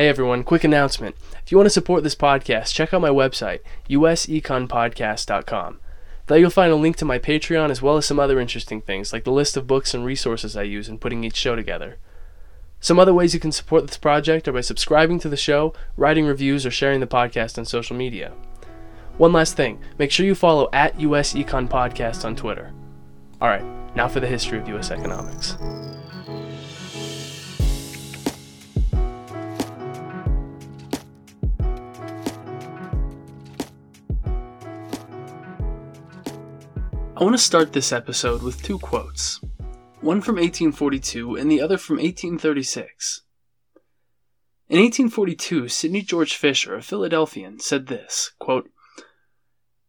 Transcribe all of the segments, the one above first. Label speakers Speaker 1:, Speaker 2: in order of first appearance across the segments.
Speaker 1: Hey everyone, quick announcement. If you want to support this podcast, check out my website, useconpodcast.com. There you'll find a link to my Patreon as well as some other interesting things, like the list of books and resources I use in putting each show together. Some other ways you can support this project are by subscribing to the show, writing reviews, or sharing the podcast on social media. One last thing make sure you follow at US Econ Podcast on Twitter. Alright, now for the history of US economics. I want to start this episode with two quotes one from 1842 and the other from 1836. In 1842, Sidney George Fisher, a Philadelphian, said this quote,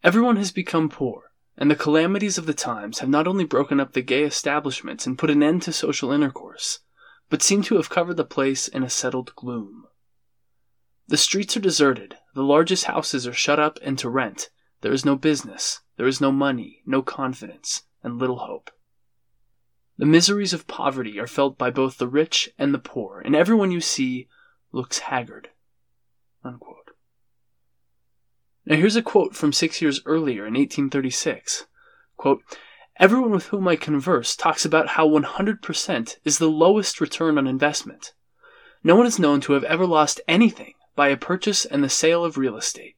Speaker 1: Everyone has become poor, and the calamities of the times have not only broken up the gay establishments and put an end to social intercourse, but seem to have covered the place in a settled gloom. The streets are deserted, the largest houses are shut up and to rent, there is no business, there is no money, no confidence, and little hope. The miseries of poverty are felt by both the rich and the poor, and everyone you see looks haggard. Unquote. Now here's a quote from six years earlier in 1836. Quote, Everyone with whom I converse talks about how 100% is the lowest return on investment. No one is known to have ever lost anything by a purchase and the sale of real estate.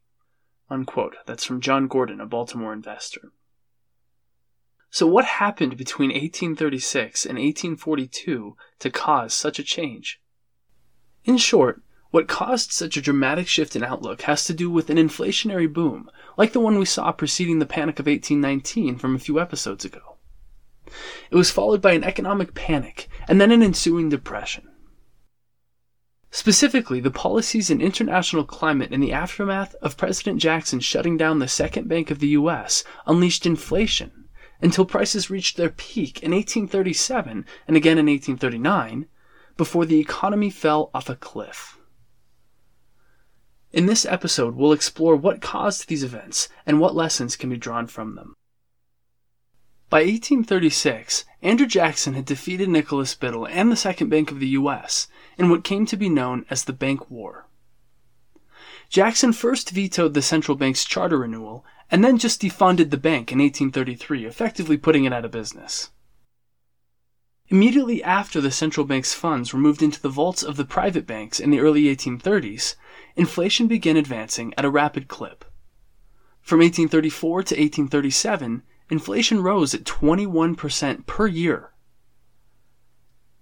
Speaker 1: Unquote. That's from John Gordon, a Baltimore investor. So, what happened between 1836 and 1842 to cause such a change? In short, what caused such a dramatic shift in outlook has to do with an inflationary boom, like the one we saw preceding the Panic of 1819 from a few episodes ago. It was followed by an economic panic and then an ensuing depression. Specifically, the policies and international climate in the aftermath of President Jackson shutting down the second bank of the U.S. unleashed inflation until prices reached their peak in 1837 and again in 1839 before the economy fell off a cliff. In this episode, we'll explore what caused these events and what lessons can be drawn from them. By 1836, Andrew Jackson had defeated Nicholas Biddle and the Second Bank of the U.S. in what came to be known as the Bank War. Jackson first vetoed the central bank's charter renewal and then just defunded the bank in 1833, effectively putting it out of business. Immediately after the central bank's funds were moved into the vaults of the private banks in the early 1830s, inflation began advancing at a rapid clip. From 1834 to 1837, inflation rose at 21% per year.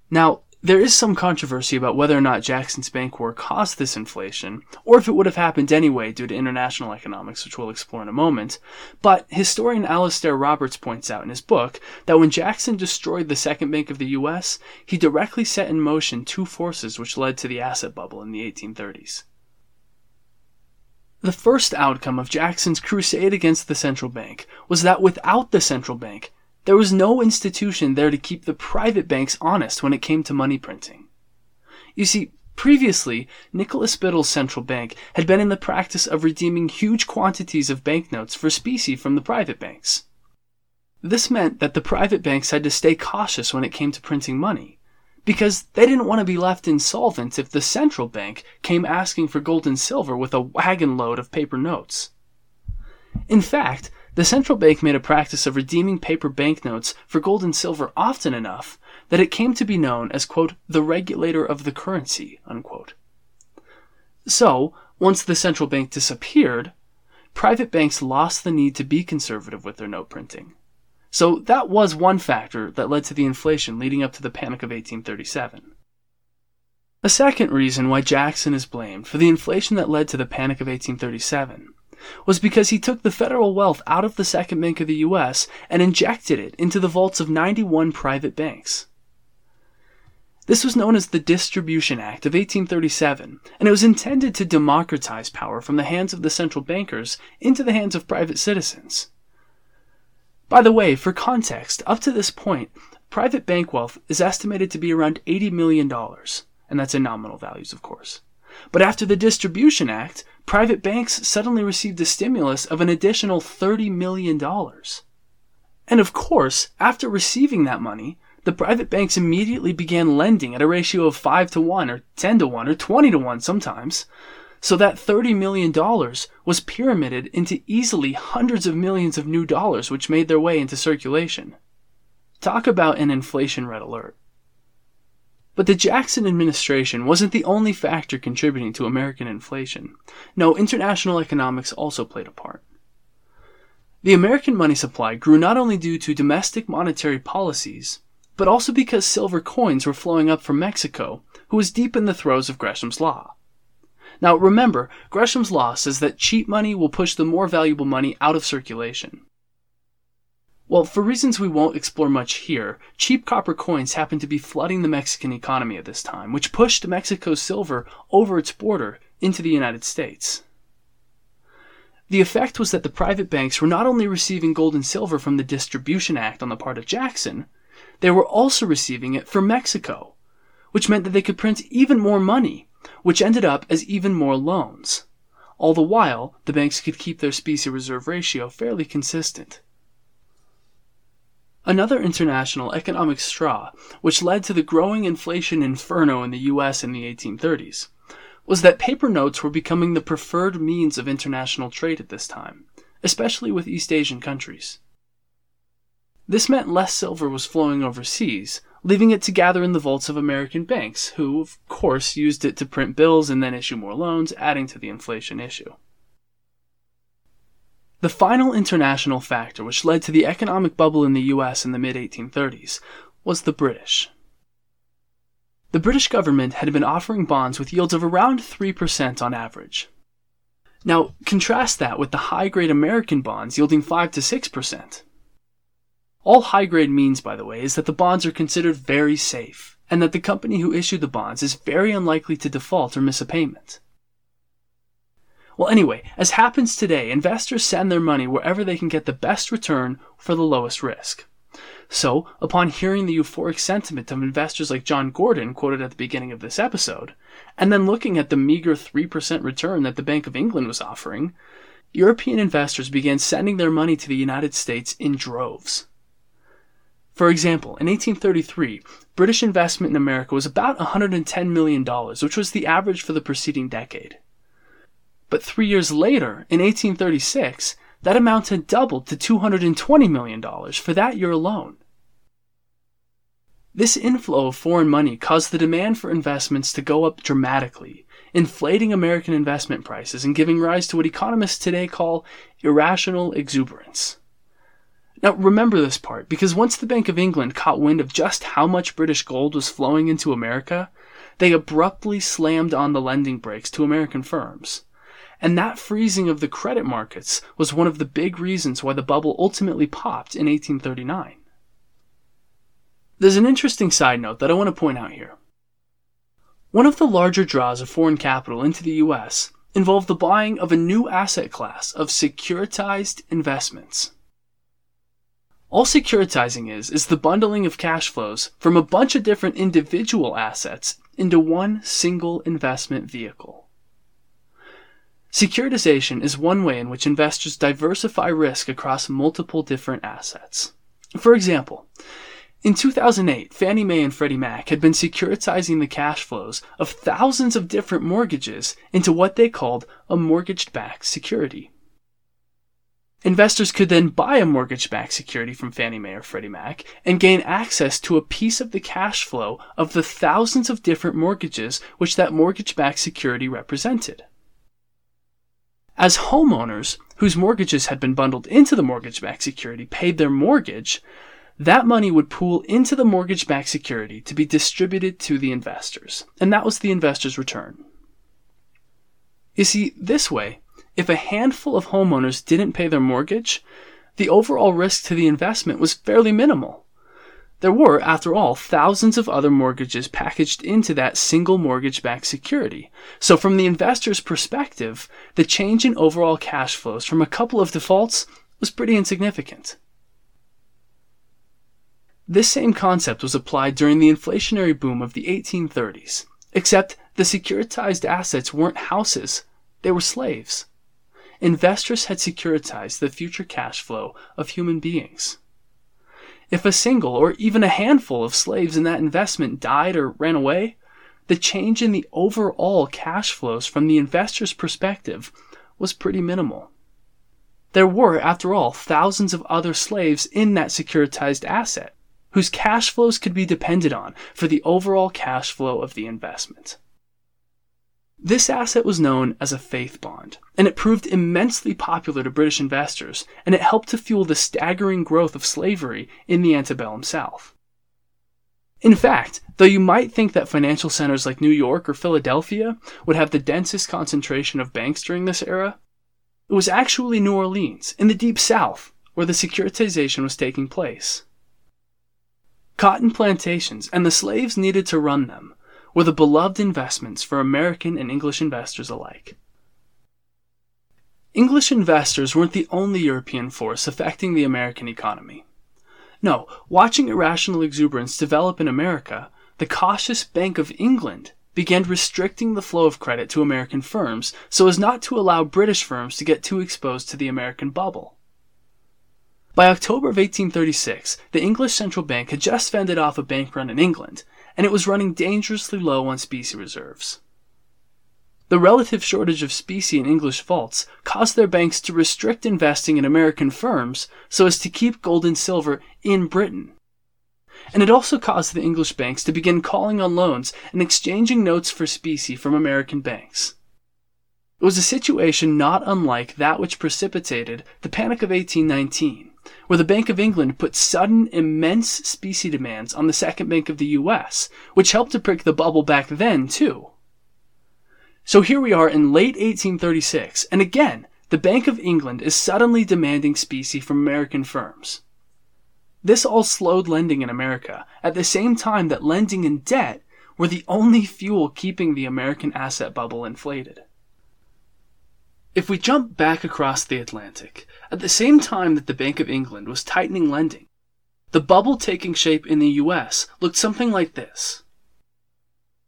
Speaker 1: Now, there is some controversy about whether or not Jackson's bank war caused this inflation, or if it would have happened anyway due to international economics, which we'll explore in a moment. But historian Alasdair Roberts points out in his book that when Jackson destroyed the second bank of the US, he directly set in motion two forces which led to the asset bubble in the 1830s. The first outcome of Jackson's crusade against the central bank was that without the central bank, there was no institution there to keep the private banks honest when it came to money printing. You see, previously, Nicholas Biddle's central bank had been in the practice of redeeming huge quantities of banknotes for specie from the private banks. This meant that the private banks had to stay cautious when it came to printing money because they didn't want to be left insolvent if the central bank came asking for gold and silver with a wagon load of paper notes. In fact, the central bank made a practice of redeeming paper banknotes for gold and silver often enough that it came to be known as, quote, the regulator of the currency, unquote. So, once the central bank disappeared, private banks lost the need to be conservative with their note printing. So that was one factor that led to the inflation leading up to the Panic of 1837. A second reason why Jackson is blamed for the inflation that led to the Panic of 1837 was because he took the federal wealth out of the Second Bank of the U.S. and injected it into the vaults of 91 private banks. This was known as the Distribution Act of 1837, and it was intended to democratize power from the hands of the central bankers into the hands of private citizens. By the way, for context, up to this point, private bank wealth is estimated to be around $80 million, and that's in nominal values, of course. But after the Distribution Act, private banks suddenly received a stimulus of an additional $30 million. And of course, after receiving that money, the private banks immediately began lending at a ratio of 5 to 1 or 10 to 1 or 20 to 1 sometimes. So that $30 million was pyramided into easily hundreds of millions of new dollars which made their way into circulation. Talk about an inflation red alert. But the Jackson administration wasn't the only factor contributing to American inflation. No, international economics also played a part. The American money supply grew not only due to domestic monetary policies, but also because silver coins were flowing up from Mexico, who was deep in the throes of Gresham's Law. Now remember, Gresham's Law says that cheap money will push the more valuable money out of circulation. Well, for reasons we won't explore much here, cheap copper coins happened to be flooding the Mexican economy at this time, which pushed Mexico's silver over its border into the United States. The effect was that the private banks were not only receiving gold and silver from the Distribution Act on the part of Jackson, they were also receiving it from Mexico, which meant that they could print even more money, which ended up as even more loans. All the while, the banks could keep their specie reserve ratio fairly consistent. Another international economic straw, which led to the growing inflation inferno in the US in the 1830s, was that paper notes were becoming the preferred means of international trade at this time, especially with East Asian countries. This meant less silver was flowing overseas, leaving it to gather in the vaults of American banks, who, of course, used it to print bills and then issue more loans, adding to the inflation issue. The final international factor which led to the economic bubble in the US in the mid 1830s was the British. The British government had been offering bonds with yields of around 3% on average. Now, contrast that with the high grade American bonds yielding 5 to 6%. All high grade means, by the way, is that the bonds are considered very safe, and that the company who issued the bonds is very unlikely to default or miss a payment. Well, anyway, as happens today, investors send their money wherever they can get the best return for the lowest risk. So, upon hearing the euphoric sentiment of investors like John Gordon quoted at the beginning of this episode, and then looking at the meager 3% return that the Bank of England was offering, European investors began sending their money to the United States in droves. For example, in 1833, British investment in America was about $110 million, which was the average for the preceding decade. But three years later, in 1836, that amount had doubled to $220 million for that year alone. This inflow of foreign money caused the demand for investments to go up dramatically, inflating American investment prices and giving rise to what economists today call irrational exuberance. Now, remember this part, because once the Bank of England caught wind of just how much British gold was flowing into America, they abruptly slammed on the lending brakes to American firms. And that freezing of the credit markets was one of the big reasons why the bubble ultimately popped in 1839. There's an interesting side note that I want to point out here. One of the larger draws of foreign capital into the US involved the buying of a new asset class of securitized investments. All securitizing is, is the bundling of cash flows from a bunch of different individual assets into one single investment vehicle. Securitization is one way in which investors diversify risk across multiple different assets. For example, in 2008, Fannie Mae and Freddie Mac had been securitizing the cash flows of thousands of different mortgages into what they called a mortgage backed security. Investors could then buy a mortgage backed security from Fannie Mae or Freddie Mac and gain access to a piece of the cash flow of the thousands of different mortgages which that mortgage backed security represented. As homeowners whose mortgages had been bundled into the mortgage backed security paid their mortgage, that money would pool into the mortgage backed security to be distributed to the investors, and that was the investor's return. You see, this way, if a handful of homeowners didn't pay their mortgage, the overall risk to the investment was fairly minimal. There were, after all, thousands of other mortgages packaged into that single mortgage backed security. So, from the investor's perspective, the change in overall cash flows from a couple of defaults was pretty insignificant. This same concept was applied during the inflationary boom of the 1830s, except the securitized assets weren't houses, they were slaves. Investors had securitized the future cash flow of human beings. If a single or even a handful of slaves in that investment died or ran away, the change in the overall cash flows from the investor's perspective was pretty minimal. There were, after all, thousands of other slaves in that securitized asset, whose cash flows could be depended on for the overall cash flow of the investment. This asset was known as a faith bond, and it proved immensely popular to British investors, and it helped to fuel the staggering growth of slavery in the antebellum South. In fact, though you might think that financial centers like New York or Philadelphia would have the densest concentration of banks during this era, it was actually New Orleans, in the deep South, where the securitization was taking place. Cotton plantations and the slaves needed to run them were the beloved investments for American and English investors alike. English investors weren't the only European force affecting the American economy. No, watching irrational exuberance develop in America, the cautious Bank of England began restricting the flow of credit to American firms so as not to allow British firms to get too exposed to the American bubble. By October of 1836, the English central bank had just fended off a bank run in England, and it was running dangerously low on specie reserves. The relative shortage of specie in English vaults caused their banks to restrict investing in American firms so as to keep gold and silver in Britain. And it also caused the English banks to begin calling on loans and exchanging notes for specie from American banks. It was a situation not unlike that which precipitated the Panic of 1819 where the Bank of England put sudden, immense specie demands on the Second Bank of the US, which helped to prick the bubble back then, too. So here we are in late 1836, and again, the Bank of England is suddenly demanding specie from American firms. This all slowed lending in America at the same time that lending and debt were the only fuel keeping the American asset bubble inflated. If we jump back across the Atlantic, at the same time that the Bank of England was tightening lending, the bubble taking shape in the US looked something like this.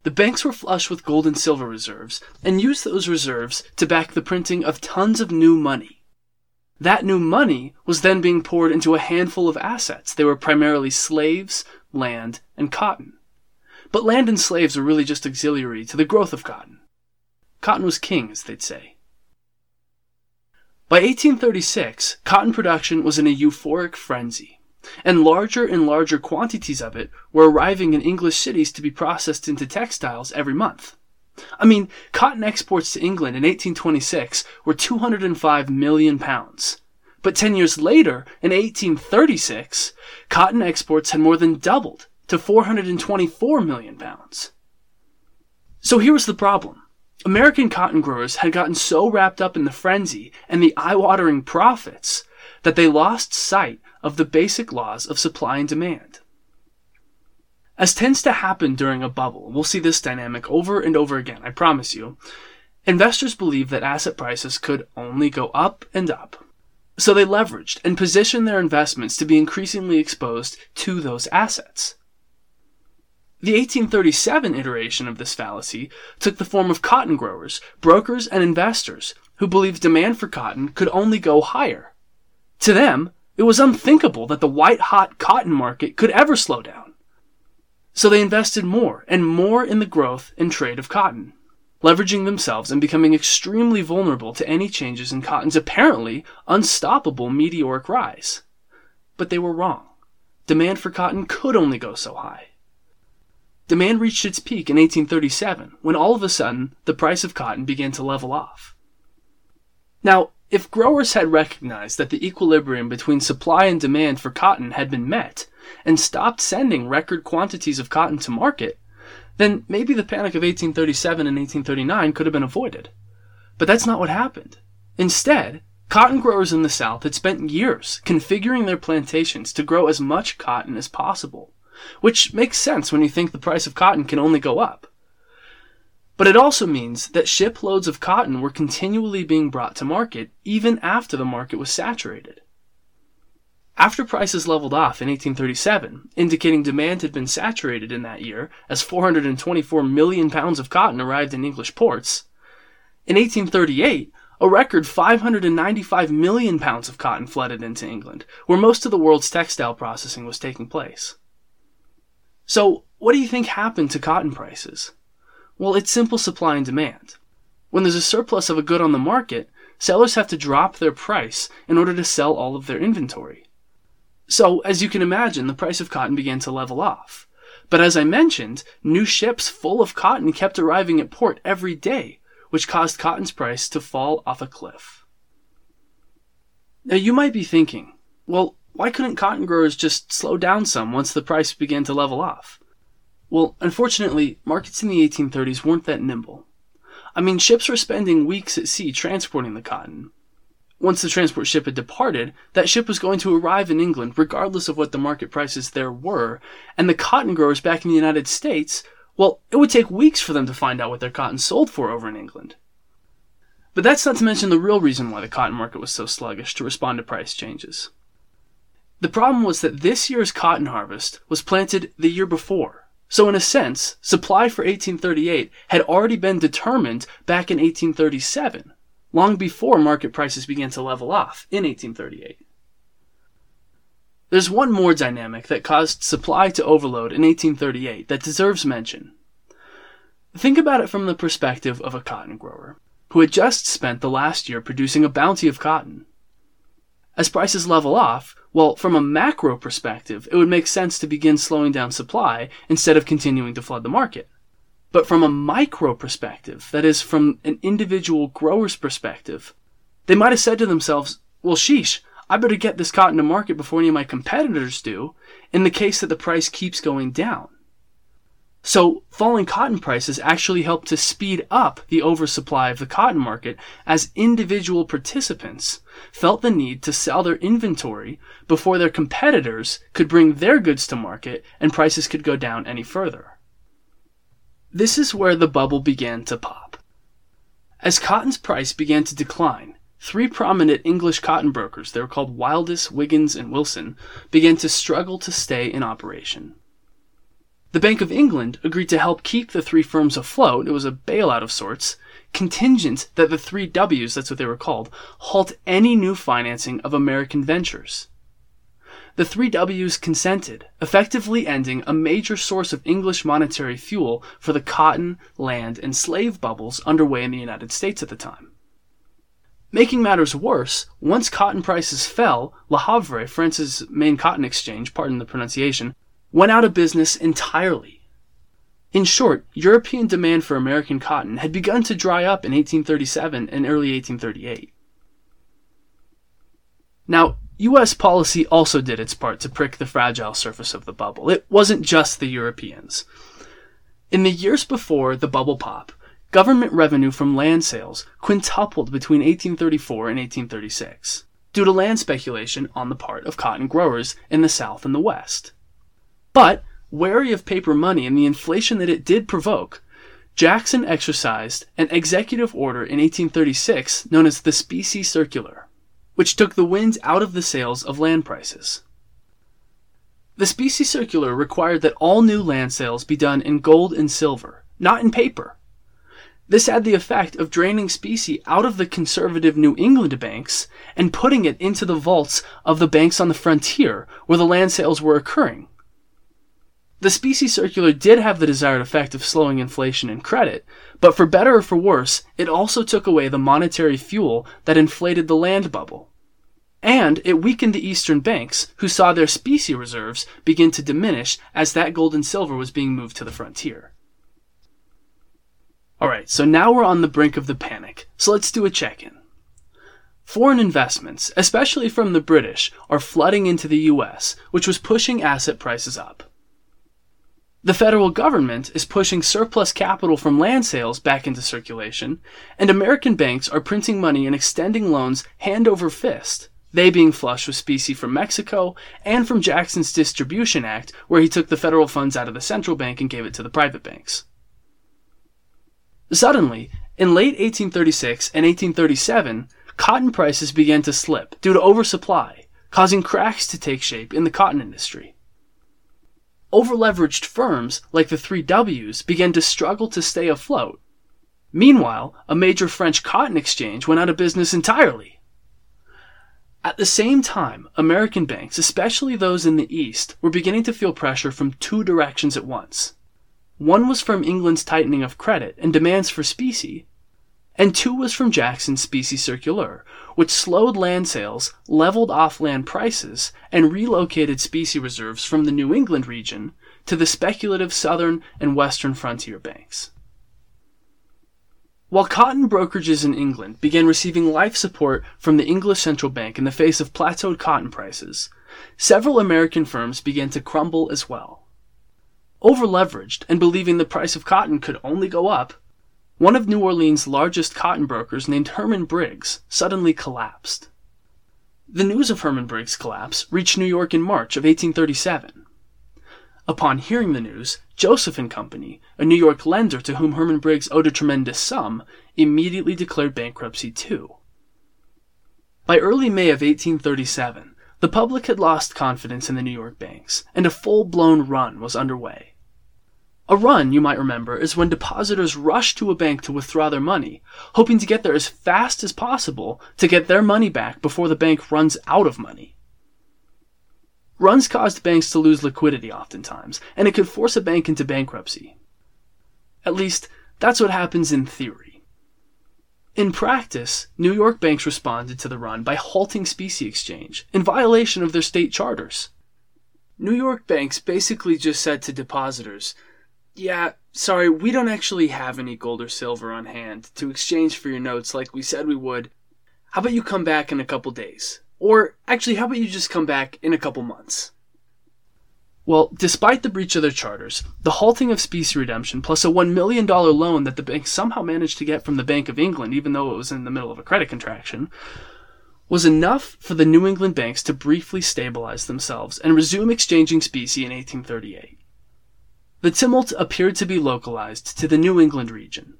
Speaker 1: The banks were flush with gold and silver reserves and used those reserves to back the printing of tons of new money. That new money was then being poured into a handful of assets. They were primarily slaves, land, and cotton. But land and slaves were really just auxiliary to the growth of cotton. Cotton was king, as they'd say. By 1836, cotton production was in a euphoric frenzy, and larger and larger quantities of it were arriving in English cities to be processed into textiles every month. I mean, cotton exports to England in 1826 were 205 million pounds. But 10 years later, in 1836, cotton exports had more than doubled to 424 million pounds. So here was the problem. American cotton growers had gotten so wrapped up in the frenzy and the eye watering profits that they lost sight of the basic laws of supply and demand. As tends to happen during a bubble, we'll see this dynamic over and over again, I promise you. Investors believed that asset prices could only go up and up. So they leveraged and positioned their investments to be increasingly exposed to those assets. The 1837 iteration of this fallacy took the form of cotton growers, brokers, and investors who believed demand for cotton could only go higher. To them, it was unthinkable that the white hot cotton market could ever slow down. So they invested more and more in the growth and trade of cotton, leveraging themselves and becoming extremely vulnerable to any changes in cotton's apparently unstoppable meteoric rise. But they were wrong. Demand for cotton could only go so high. Demand reached its peak in 1837, when all of a sudden the price of cotton began to level off. Now, if growers had recognized that the equilibrium between supply and demand for cotton had been met, and stopped sending record quantities of cotton to market, then maybe the panic of 1837 and 1839 could have been avoided. But that's not what happened. Instead, cotton growers in the South had spent years configuring their plantations to grow as much cotton as possible which makes sense when you think the price of cotton can only go up. But it also means that shiploads of cotton were continually being brought to market even after the market was saturated. After prices leveled off in 1837, indicating demand had been saturated in that year as 424 million pounds of cotton arrived in English ports, in 1838, A record 595 million pounds of cotton flooded into England, where most of the world's textile processing was taking place. So, what do you think happened to cotton prices? Well, it's simple supply and demand. When there's a surplus of a good on the market, sellers have to drop their price in order to sell all of their inventory. So, as you can imagine, the price of cotton began to level off. But as I mentioned, new ships full of cotton kept arriving at port every day, which caused cotton's price to fall off a cliff. Now you might be thinking, well, why couldn't cotton growers just slow down some once the price began to level off? Well, unfortunately, markets in the 1830s weren't that nimble. I mean, ships were spending weeks at sea transporting the cotton. Once the transport ship had departed, that ship was going to arrive in England regardless of what the market prices there were, and the cotton growers back in the United States, well, it would take weeks for them to find out what their cotton sold for over in England. But that's not to mention the real reason why the cotton market was so sluggish to respond to price changes. The problem was that this year's cotton harvest was planted the year before. So, in a sense, supply for 1838 had already been determined back in 1837, long before market prices began to level off in 1838. There's one more dynamic that caused supply to overload in 1838 that deserves mention. Think about it from the perspective of a cotton grower who had just spent the last year producing a bounty of cotton. As prices level off, well, from a macro perspective, it would make sense to begin slowing down supply instead of continuing to flood the market. But from a micro perspective, that is, from an individual grower's perspective, they might have said to themselves, well, sheesh, I better get this cotton to market before any of my competitors do, in the case that the price keeps going down. So, falling cotton prices actually helped to speed up the oversupply of the cotton market as individual participants felt the need to sell their inventory before their competitors could bring their goods to market and prices could go down any further. This is where the bubble began to pop. As cotton's price began to decline, three prominent English cotton brokers, they were called Wildes, Wiggins, and Wilson, began to struggle to stay in operation. The Bank of England agreed to help keep the three firms afloat. It was a bailout of sorts, contingent that the three W's, that's what they were called, halt any new financing of American ventures. The three W's consented, effectively ending a major source of English monetary fuel for the cotton, land, and slave bubbles underway in the United States at the time. Making matters worse, once cotton prices fell, Le Havre, France's main cotton exchange, pardon the pronunciation, went out of business entirely. In short, European demand for American cotton had begun to dry up in 1837 and early 1838. Now, US policy also did its part to prick the fragile surface of the bubble. It wasn't just the Europeans. In the years before the bubble pop, government revenue from land sales quintupled between 1834 and 1836 due to land speculation on the part of cotton growers in the South and the West. But, wary of paper money and the inflation that it did provoke, Jackson exercised an executive order in 1836 known as the Specie Circular, which took the wind out of the sails of land prices. The Specie Circular required that all new land sales be done in gold and silver, not in paper. This had the effect of draining specie out of the conservative New England banks and putting it into the vaults of the banks on the frontier where the land sales were occurring. The Specie Circular did have the desired effect of slowing inflation and credit, but for better or for worse, it also took away the monetary fuel that inflated the land bubble. And it weakened the eastern banks, who saw their specie reserves begin to diminish as that gold and silver was being moved to the frontier. Alright, so now we're on the brink of the panic, so let's do a check in. Foreign investments, especially from the British, are flooding into the US, which was pushing asset prices up. The federal government is pushing surplus capital from land sales back into circulation, and American banks are printing money and extending loans hand over fist, they being flush with specie from Mexico and from Jackson's Distribution Act, where he took the federal funds out of the central bank and gave it to the private banks. Suddenly, in late 1836 and 1837, cotton prices began to slip due to oversupply, causing cracks to take shape in the cotton industry. Overleveraged firms like the three W's began to struggle to stay afloat. Meanwhile, a major French cotton exchange went out of business entirely. At the same time, American banks, especially those in the East, were beginning to feel pressure from two directions at once. One was from England's tightening of credit and demands for specie, and two was from Jackson's specie circular, which slowed land sales, leveled off land prices, and relocated specie reserves from the New England region to the speculative southern and western frontier banks. While cotton brokerages in England began receiving life support from the English central bank in the face of plateaued cotton prices, several American firms began to crumble as well. Overleveraged and believing the price of cotton could only go up, one of New Orleans' largest cotton brokers named Herman Briggs suddenly collapsed. The news of Herman Briggs' collapse reached New York in March of 1837. Upon hearing the news, Joseph and Company, a New York lender to whom Herman Briggs owed a tremendous sum, immediately declared bankruptcy too. By early May of 1837, the public had lost confidence in the New York banks, and a full-blown run was underway. A run, you might remember, is when depositors rush to a bank to withdraw their money, hoping to get there as fast as possible to get their money back before the bank runs out of money. Runs caused banks to lose liquidity oftentimes, and it could force a bank into bankruptcy. At least, that's what happens in theory. In practice, New York banks responded to the run by halting specie exchange in violation of their state charters. New York banks basically just said to depositors, yeah, sorry, we don't actually have any gold or silver on hand to exchange for your notes like we said we would. How about you come back in a couple days? Or actually, how about you just come back in a couple months? Well, despite the breach of their charters, the halting of specie redemption plus a $1 million loan that the bank somehow managed to get from the Bank of England, even though it was in the middle of a credit contraction, was enough for the New England banks to briefly stabilize themselves and resume exchanging specie in 1838. The tumult appeared to be localized to the New England region.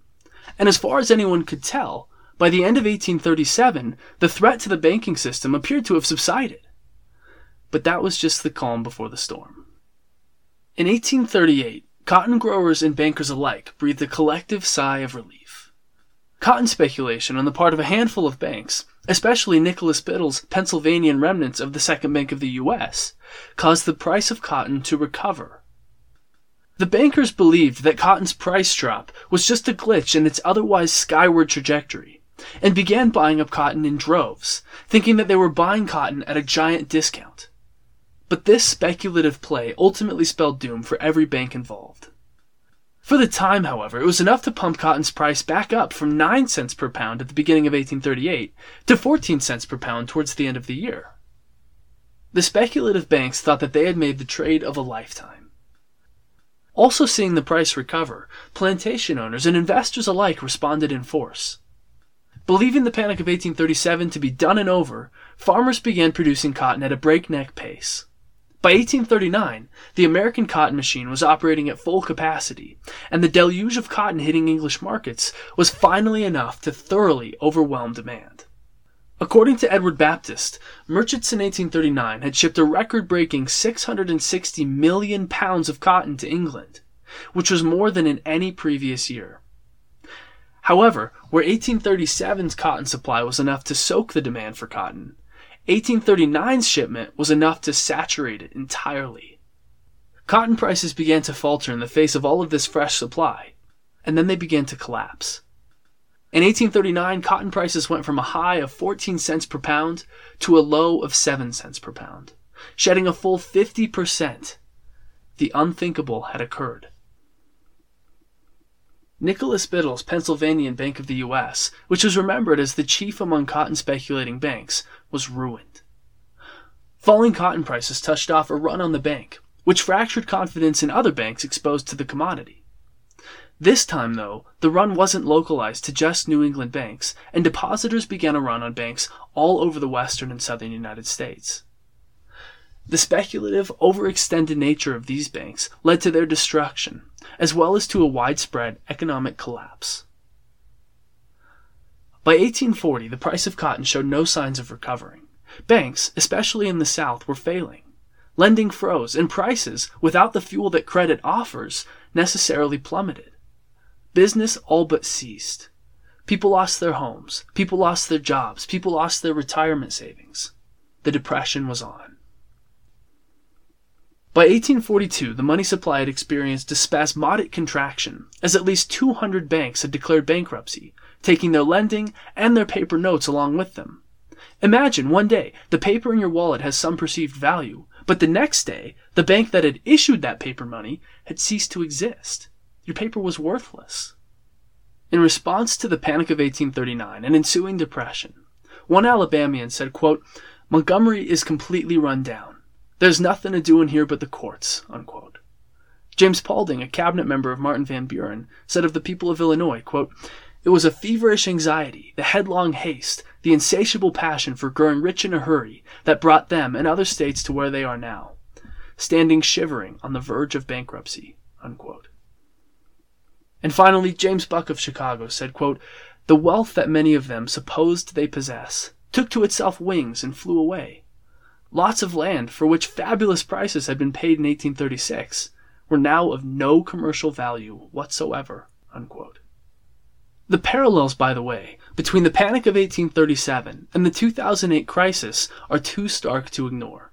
Speaker 1: And as far as anyone could tell, by the end of 1837, the threat to the banking system appeared to have subsided. But that was just the calm before the storm. In 1838, cotton growers and bankers alike breathed a collective sigh of relief. Cotton speculation on the part of a handful of banks, especially Nicholas Biddle's Pennsylvanian remnants of the Second Bank of the U.S., caused the price of cotton to recover the bankers believed that cotton's price drop was just a glitch in its otherwise skyward trajectory, and began buying up cotton in droves, thinking that they were buying cotton at a giant discount. But this speculative play ultimately spelled doom for every bank involved. For the time, however, it was enough to pump cotton's price back up from 9 cents per pound at the beginning of 1838 to 14 cents per pound towards the end of the year. The speculative banks thought that they had made the trade of a lifetime. Also seeing the price recover, plantation owners and investors alike responded in force. Believing the Panic of 1837 to be done and over, farmers began producing cotton at a breakneck pace. By 1839, the American cotton machine was operating at full capacity, and the deluge of cotton hitting English markets was finally enough to thoroughly overwhelm demand. According to Edward Baptist, merchants in 1839 had shipped a record breaking 660 million pounds of cotton to England, which was more than in any previous year. However, where 1837's cotton supply was enough to soak the demand for cotton, 1839's shipment was enough to saturate it entirely. Cotton prices began to falter in the face of all of this fresh supply, and then they began to collapse. In 1839, cotton prices went from a high of 14 cents per pound to a low of 7 cents per pound, shedding a full 50%. The unthinkable had occurred. Nicholas Biddle's Pennsylvanian Bank of the U.S., which was remembered as the chief among cotton speculating banks, was ruined. Falling cotton prices touched off a run on the bank, which fractured confidence in other banks exposed to the commodity. This time, though, the run wasn't localized to just New England banks, and depositors began a run on banks all over the western and southern United States. The speculative, overextended nature of these banks led to their destruction, as well as to a widespread economic collapse. By 1840, the price of cotton showed no signs of recovering. Banks, especially in the South, were failing. Lending froze, and prices, without the fuel that credit offers, necessarily plummeted. Business all but ceased. People lost their homes, people lost their jobs, people lost their retirement savings. The Depression was on. By 1842, the money supply had experienced a spasmodic contraction, as at least 200 banks had declared bankruptcy, taking their lending and their paper notes along with them. Imagine one day the paper in your wallet has some perceived value, but the next day the bank that had issued that paper money had ceased to exist. Your paper was worthless. In response to the Panic of 1839 and ensuing depression, one Alabamian said, quote, Montgomery is completely run down. There's nothing to do in here but the courts. Unquote. James Paulding, a cabinet member of Martin Van Buren, said of the people of Illinois, quote, It was a feverish anxiety, the headlong haste, the insatiable passion for growing rich in a hurry that brought them and other states to where they are now, standing shivering on the verge of bankruptcy. Unquote. And finally, James Buck of Chicago said, quote, The wealth that many of them supposed they possess took to itself wings and flew away. Lots of land, for which fabulous prices had been paid in 1836, were now of no commercial value whatsoever. Unquote. The parallels, by the way, between the Panic of 1837 and the 2008 crisis are too stark to ignore.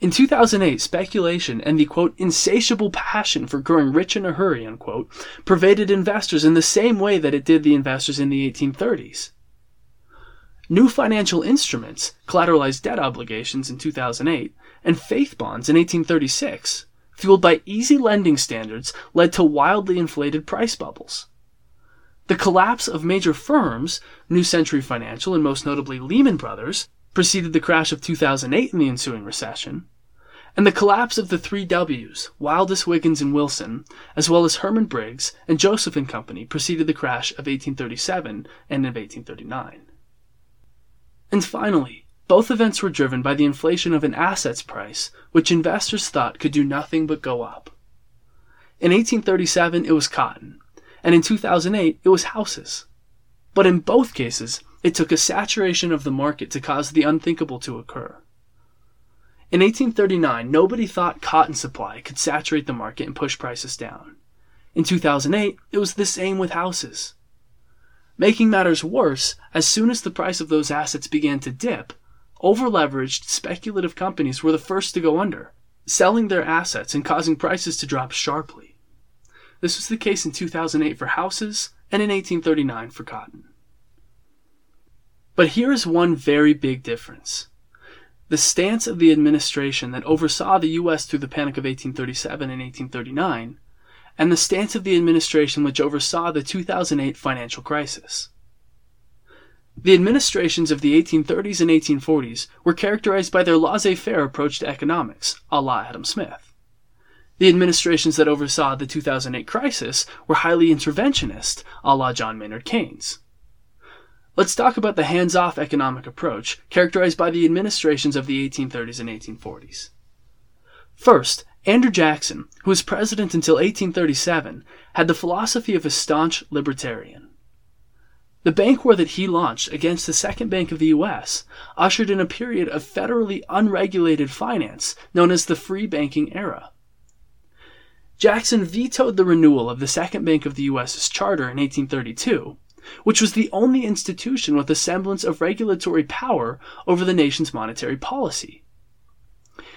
Speaker 1: In 2008, speculation and the quote, insatiable passion for growing rich in a hurry, unquote, pervaded investors in the same way that it did the investors in the 1830s. New financial instruments, collateralized debt obligations in 2008, and faith bonds in 1836, fueled by easy lending standards, led to wildly inflated price bubbles. The collapse of major firms, New Century Financial and most notably Lehman Brothers, preceded the crash of 2008 and the ensuing recession, and the collapse of the three W's, Wildes, Wiggins, and Wilson, as well as Herman Briggs and Joseph and Company, preceded the crash of 1837 and of 1839. And finally, both events were driven by the inflation of an assets price, which investors thought could do nothing but go up. In 1837, it was cotton, and in 2008, it was houses. But in both cases, it took a saturation of the market to cause the unthinkable to occur. In 1839, nobody thought cotton supply could saturate the market and push prices down. In 2008, it was the same with houses. Making matters worse, as soon as the price of those assets began to dip, overleveraged speculative companies were the first to go under, selling their assets and causing prices to drop sharply. This was the case in 2008 for houses and in 1839 for cotton. But here is one very big difference. The stance of the administration that oversaw the U.S. through the Panic of 1837 and 1839, and the stance of the administration which oversaw the 2008 financial crisis. The administrations of the 1830s and 1840s were characterized by their laissez faire approach to economics, a la Adam Smith. The administrations that oversaw the 2008 crisis were highly interventionist, a la John Maynard Keynes. Let's talk about the hands off economic approach characterized by the administrations of the 1830s and 1840s. First, Andrew Jackson, who was president until 1837, had the philosophy of a staunch libertarian. The bank war that he launched against the second bank of the U.S. ushered in a period of federally unregulated finance known as the free banking era. Jackson vetoed the renewal of the second bank of the U.S.'s charter in 1832 which was the only institution with a semblance of regulatory power over the nation's monetary policy.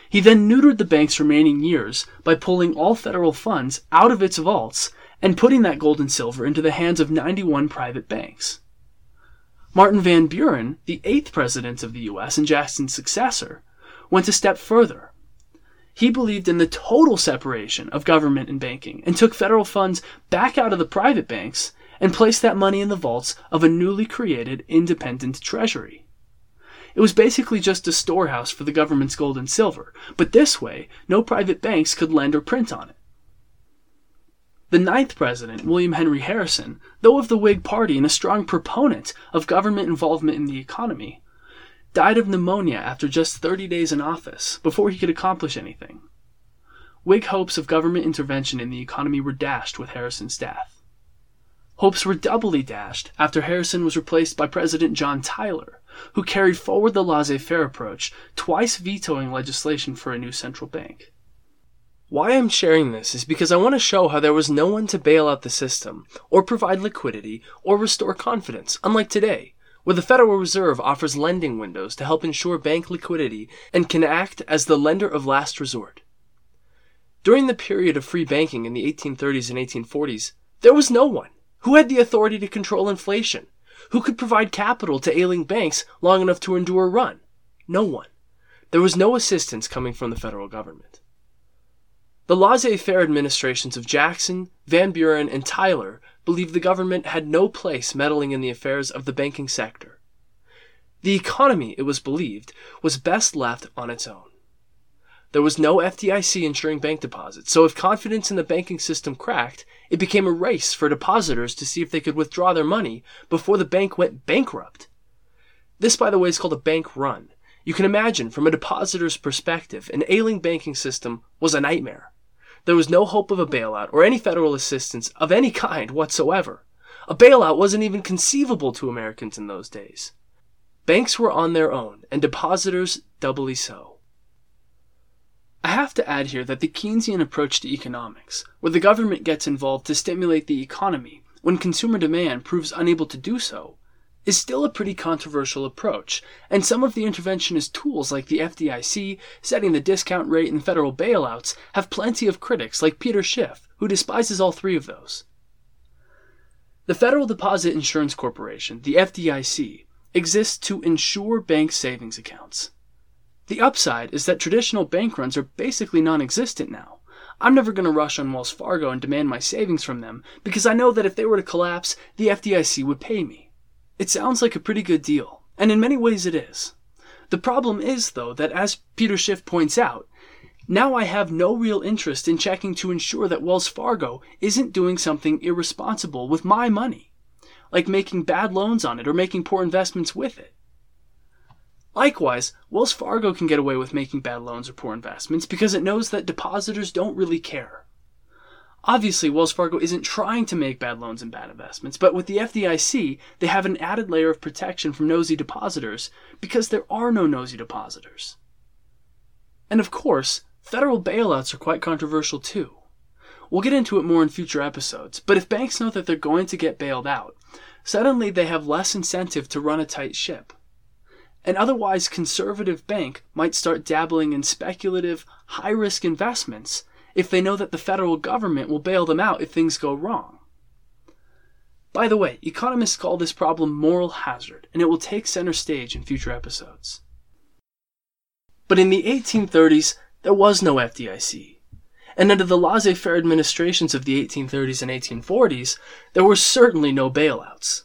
Speaker 1: He then neutered the bank's remaining years by pulling all federal funds out of its vaults and putting that gold and silver into the hands of 91 private banks. Martin Van Buren, the eighth president of the U.S. and Jackson's successor, went a step further. He believed in the total separation of government and banking and took federal funds back out of the private banks and placed that money in the vaults of a newly created independent treasury. It was basically just a storehouse for the government's gold and silver, but this way, no private banks could lend or print on it. The ninth president, William Henry Harrison, though of the Whig Party and a strong proponent of government involvement in the economy, died of pneumonia after just 30 days in office, before he could accomplish anything. Whig hopes of government intervention in the economy were dashed with Harrison's death. Hopes were doubly dashed after Harrison was replaced by President John Tyler, who carried forward the laissez faire approach, twice vetoing legislation for a new central bank. Why I'm sharing this is because I want to show how there was no one to bail out the system, or provide liquidity, or restore confidence, unlike today, where the Federal Reserve offers lending windows to help ensure bank liquidity and can act as the lender of last resort. During the period of free banking in the 1830s and 1840s, there was no one who had the authority to control inflation, who could provide capital to ailing banks long enough to endure a run. No one. There was no assistance coming from the federal government. The laissez faire administrations of Jackson, Van Buren, and Tyler believed the government had no place meddling in the affairs of the banking sector. The economy, it was believed, was best left on its own. There was no FDIC insuring bank deposits, so if confidence in the banking system cracked, it became a race for depositors to see if they could withdraw their money before the bank went bankrupt. This, by the way, is called a bank run. You can imagine, from a depositor's perspective, an ailing banking system was a nightmare. There was no hope of a bailout or any federal assistance of any kind whatsoever. A bailout wasn't even conceivable to Americans in those days. Banks were on their own, and depositors doubly so. I have to add here that the Keynesian approach to economics, where the government gets involved to stimulate the economy when consumer demand proves unable to do so, is still a pretty controversial approach, and some of the interventionist tools like the FDIC, setting the discount rate, and federal bailouts have plenty of critics like Peter Schiff, who despises all three of those. The Federal Deposit Insurance Corporation, the FDIC, exists to insure bank savings accounts. The upside is that traditional bank runs are basically non existent now. I'm never going to rush on Wells Fargo and demand my savings from them because I know that if they were to collapse, the FDIC would pay me. It sounds like a pretty good deal, and in many ways it is. The problem is, though, that as Peter Schiff points out, now I have no real interest in checking to ensure that Wells Fargo isn't doing something irresponsible with my money, like making bad loans on it or making poor investments with it. Likewise, Wells Fargo can get away with making bad loans or poor investments because it knows that depositors don't really care. Obviously, Wells Fargo isn't trying to make bad loans and bad investments, but with the FDIC, they have an added layer of protection from nosy depositors because there are no nosy depositors. And of course, federal bailouts are quite controversial too. We'll get into it more in future episodes, but if banks know that they're going to get bailed out, suddenly they have less incentive to run a tight ship. An otherwise conservative bank might start dabbling in speculative, high risk investments if they know that the federal government will bail them out if things go wrong. By the way, economists call this problem moral hazard, and it will take center stage in future episodes. But in the 1830s, there was no FDIC. And under the laissez faire administrations of the 1830s and 1840s, there were certainly no bailouts.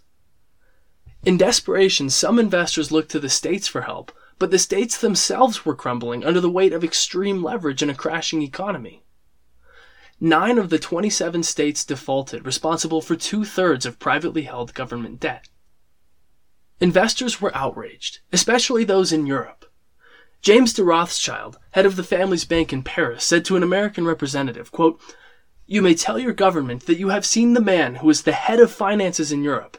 Speaker 1: In desperation, some investors looked to the states for help, but the states themselves were crumbling under the weight of extreme leverage in a crashing economy. Nine of the 27 states defaulted, responsible for two thirds of privately held government debt. Investors were outraged, especially those in Europe. James de Rothschild, head of the family's bank in Paris, said to an American representative, quote, You may tell your government that you have seen the man who is the head of finances in Europe,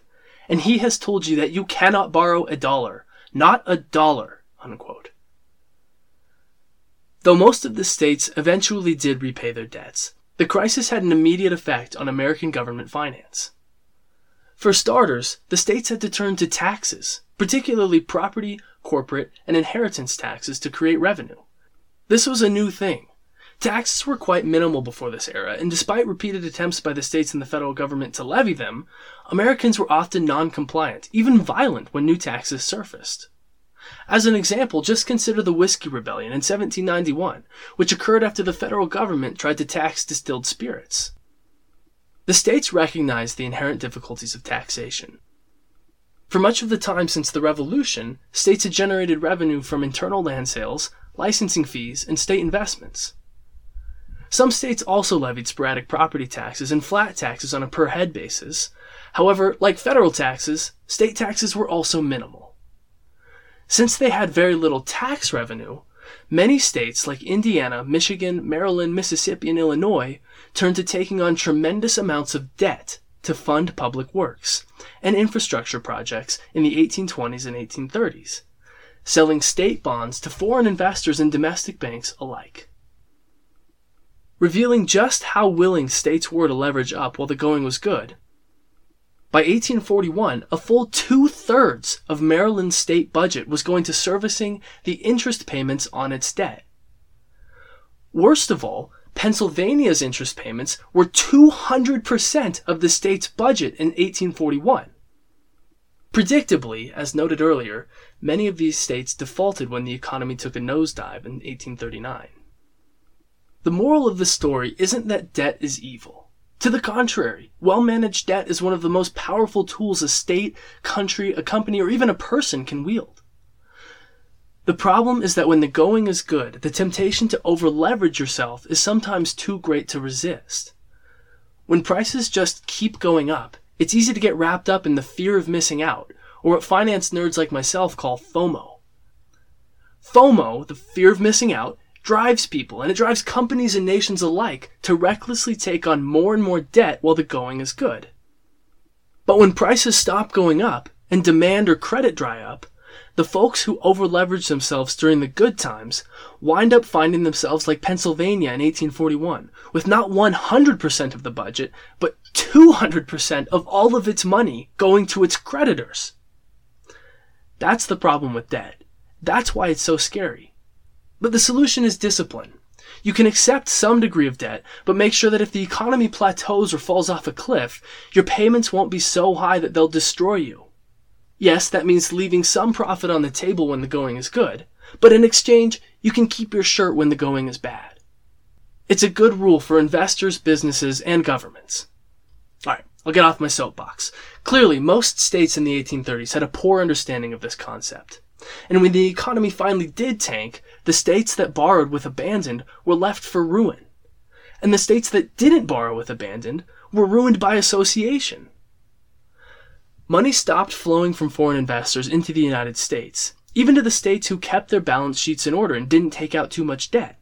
Speaker 1: and he has told you that you cannot borrow a dollar, not a dollar, unquote. Though most of the states eventually did repay their debts, the crisis had an immediate effect on American government finance. For starters, the states had to turn to taxes, particularly property, corporate, and inheritance taxes to create revenue. This was a new thing. Taxes were quite minimal before this era, and despite repeated attempts by the states and the federal government to levy them, Americans were often non compliant, even violent when new taxes surfaced. As an example, just consider the Whiskey Rebellion in 1791, which occurred after the federal government tried to tax distilled spirits. The states recognized the inherent difficulties of taxation. For much of the time since the Revolution, states had generated revenue from internal land sales, licensing fees, and state investments. Some states also levied sporadic property taxes and flat taxes on a per head basis. However, like federal taxes, state taxes were also minimal. Since they had very little tax revenue, many states like Indiana, Michigan, Maryland, Mississippi, and Illinois turned to taking on tremendous amounts of debt to fund public works and infrastructure projects in the 1820s and 1830s, selling state bonds to foreign investors and domestic banks alike. Revealing just how willing states were to leverage up while the going was good. By 1841, a full two thirds of Maryland's state budget was going to servicing the interest payments on its debt. Worst of all, Pennsylvania's interest payments were 200% of the state's budget in 1841. Predictably, as noted earlier, many of these states defaulted when the economy took a nosedive in 1839. The moral of the story isn't that debt is evil. To the contrary, well managed debt is one of the most powerful tools a state, country, a company, or even a person can wield. The problem is that when the going is good, the temptation to over leverage yourself is sometimes too great to resist. When prices just keep going up, it's easy to get wrapped up in the fear of missing out, or what finance nerds like myself call FOMO. FOMO, the fear of missing out, drives people, and it drives companies and nations alike to recklessly take on more and more debt while the going is good. But when prices stop going up and demand or credit dry up, the folks who overleverage themselves during the good times wind up finding themselves like Pennsylvania in 1841, with not 100% of the budget, but 200% of all of its money going to its creditors. That's the problem with debt. That's why it's so scary. But the solution is discipline. You can accept some degree of debt, but make sure that if the economy plateaus or falls off a cliff, your payments won't be so high that they'll destroy you. Yes, that means leaving some profit on the table when the going is good, but in exchange, you can keep your shirt when the going is bad. It's a good rule for investors, businesses, and governments. Alright, I'll get off my soapbox. Clearly, most states in the 1830s had a poor understanding of this concept. And when the economy finally did tank, the states that borrowed with abandon were left for ruin. And the states that didn't borrow with abandon were ruined by association. Money stopped flowing from foreign investors into the United States, even to the states who kept their balance sheets in order and didn't take out too much debt.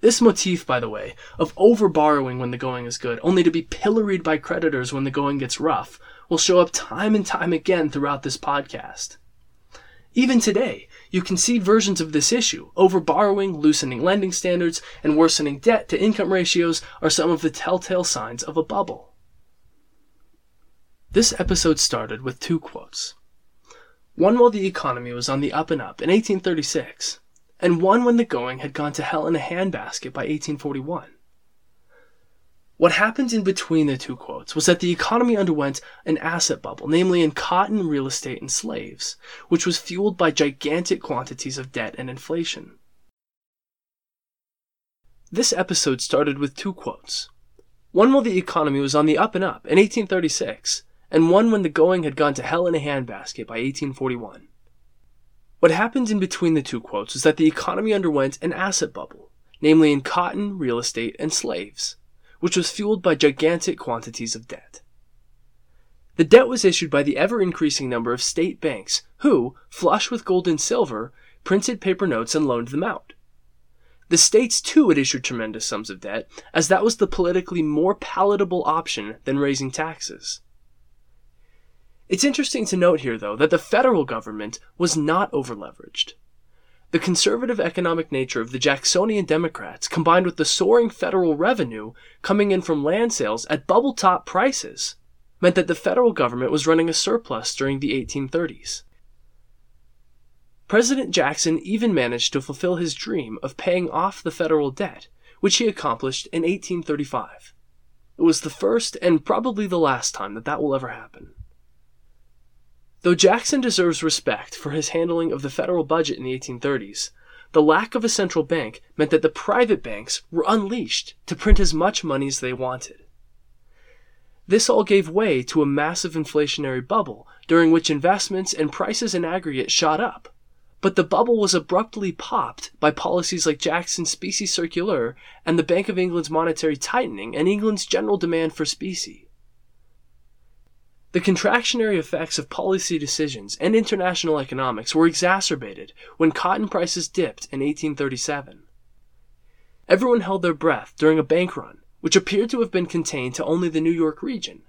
Speaker 1: This motif, by the way, of overborrowing when the going is good, only to be pilloried by creditors when the going gets rough, will show up time and time again throughout this podcast. Even today, you can see versions of this issue. Overborrowing, loosening lending standards, and worsening debt to income ratios are some of the telltale signs of a bubble. This episode started with two quotes. One while the economy was on the up and up in 1836, and one when the going had gone to hell in a handbasket by 1841. What happened in between the two quotes was that the economy underwent an asset bubble, namely in cotton, real estate, and slaves, which was fueled by gigantic quantities of debt and inflation. This episode started with two quotes. One while the economy was on the up and up in 1836, and one when the going had gone to hell in a handbasket by 1841. What happened in between the two quotes was that the economy underwent an asset bubble, namely in cotton, real estate, and slaves, which was fueled by gigantic quantities of debt. The debt was issued by the ever increasing number of state banks who, flush with gold and silver, printed paper notes and loaned them out. The states too had issued tremendous sums of debt, as that was the politically more palatable option than raising taxes. It's interesting to note here, though, that the federal government was not overleveraged. The conservative economic nature of the Jacksonian Democrats, combined with the soaring federal revenue coming in from land sales at bubble top prices, meant that the federal government was running a surplus during the 1830s. President Jackson even managed to fulfill his dream of paying off the federal debt, which he accomplished in 1835. It was the first and probably the last time that that will ever happen. Though Jackson deserves respect for his handling of the federal budget in the 1830s, the lack of a central bank meant that the private banks were unleashed to print as much money as they wanted. This all gave way to a massive inflationary bubble during which investments and prices in aggregate shot up. But the bubble was abruptly popped by policies like Jackson's specie circular and the Bank of England's monetary tightening and England's general demand for specie. The contractionary effects of policy decisions and international economics were exacerbated when cotton prices dipped in 1837. Everyone held their breath during a bank run, which appeared to have been contained to only the New York region.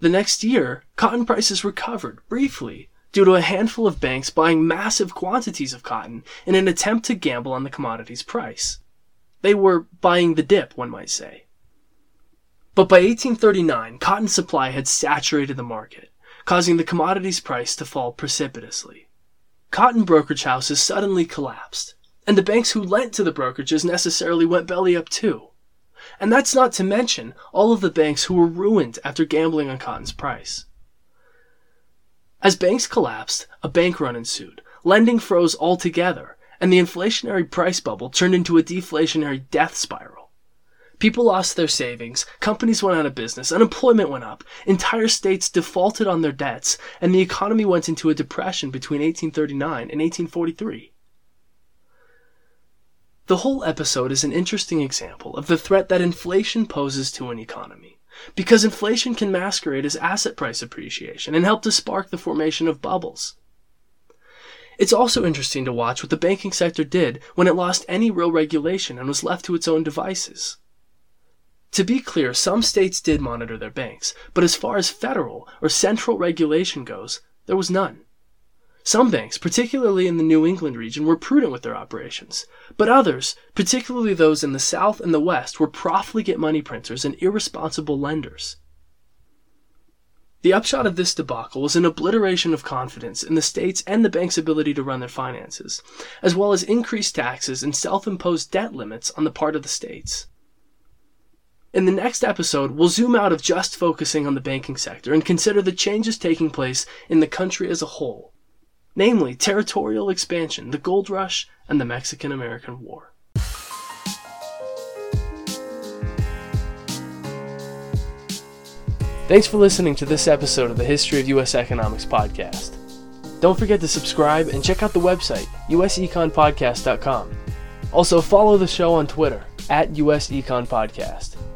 Speaker 1: The next year, cotton prices recovered briefly due to a handful of banks buying massive quantities of cotton in an attempt to gamble on the commodity's price. They were buying the dip, one might say. But by 1839, cotton supply had saturated the market, causing the commodity's price to fall precipitously. Cotton brokerage houses suddenly collapsed, and the banks who lent to the brokerages necessarily went belly up too. And that's not to mention all of the banks who were ruined after gambling on cotton's price. As banks collapsed, a bank run ensued, lending froze altogether, and the inflationary price bubble turned into a deflationary death spiral. People lost their savings, companies went out of business, unemployment went up, entire states defaulted on their debts, and the economy went into a depression between 1839 and 1843. The whole episode is an interesting example of the threat that inflation poses to an economy, because inflation can masquerade as asset price appreciation and help to spark the formation of bubbles. It's also interesting to watch what the banking sector did when it lost any real regulation and was left to its own devices. To be clear, some states did monitor their banks, but as far as federal or central regulation goes, there was none. Some banks, particularly in the New England region, were prudent with their operations, but others, particularly those in the South and the West, were profligate money printers and irresponsible lenders. The upshot of this debacle was an obliteration of confidence in the states and the bank's ability to run their finances, as well as increased taxes and self imposed debt limits on the part of the states. In the next episode, we'll zoom out of just focusing on the banking sector and consider the changes taking place in the country as a whole, namely territorial expansion, the gold rush, and the Mexican American War. Thanks for listening to this episode of the History of U.S. Economics podcast. Don't forget to subscribe and check out the website, useconpodcast.com. Also, follow the show on Twitter at useconpodcast. Podcast.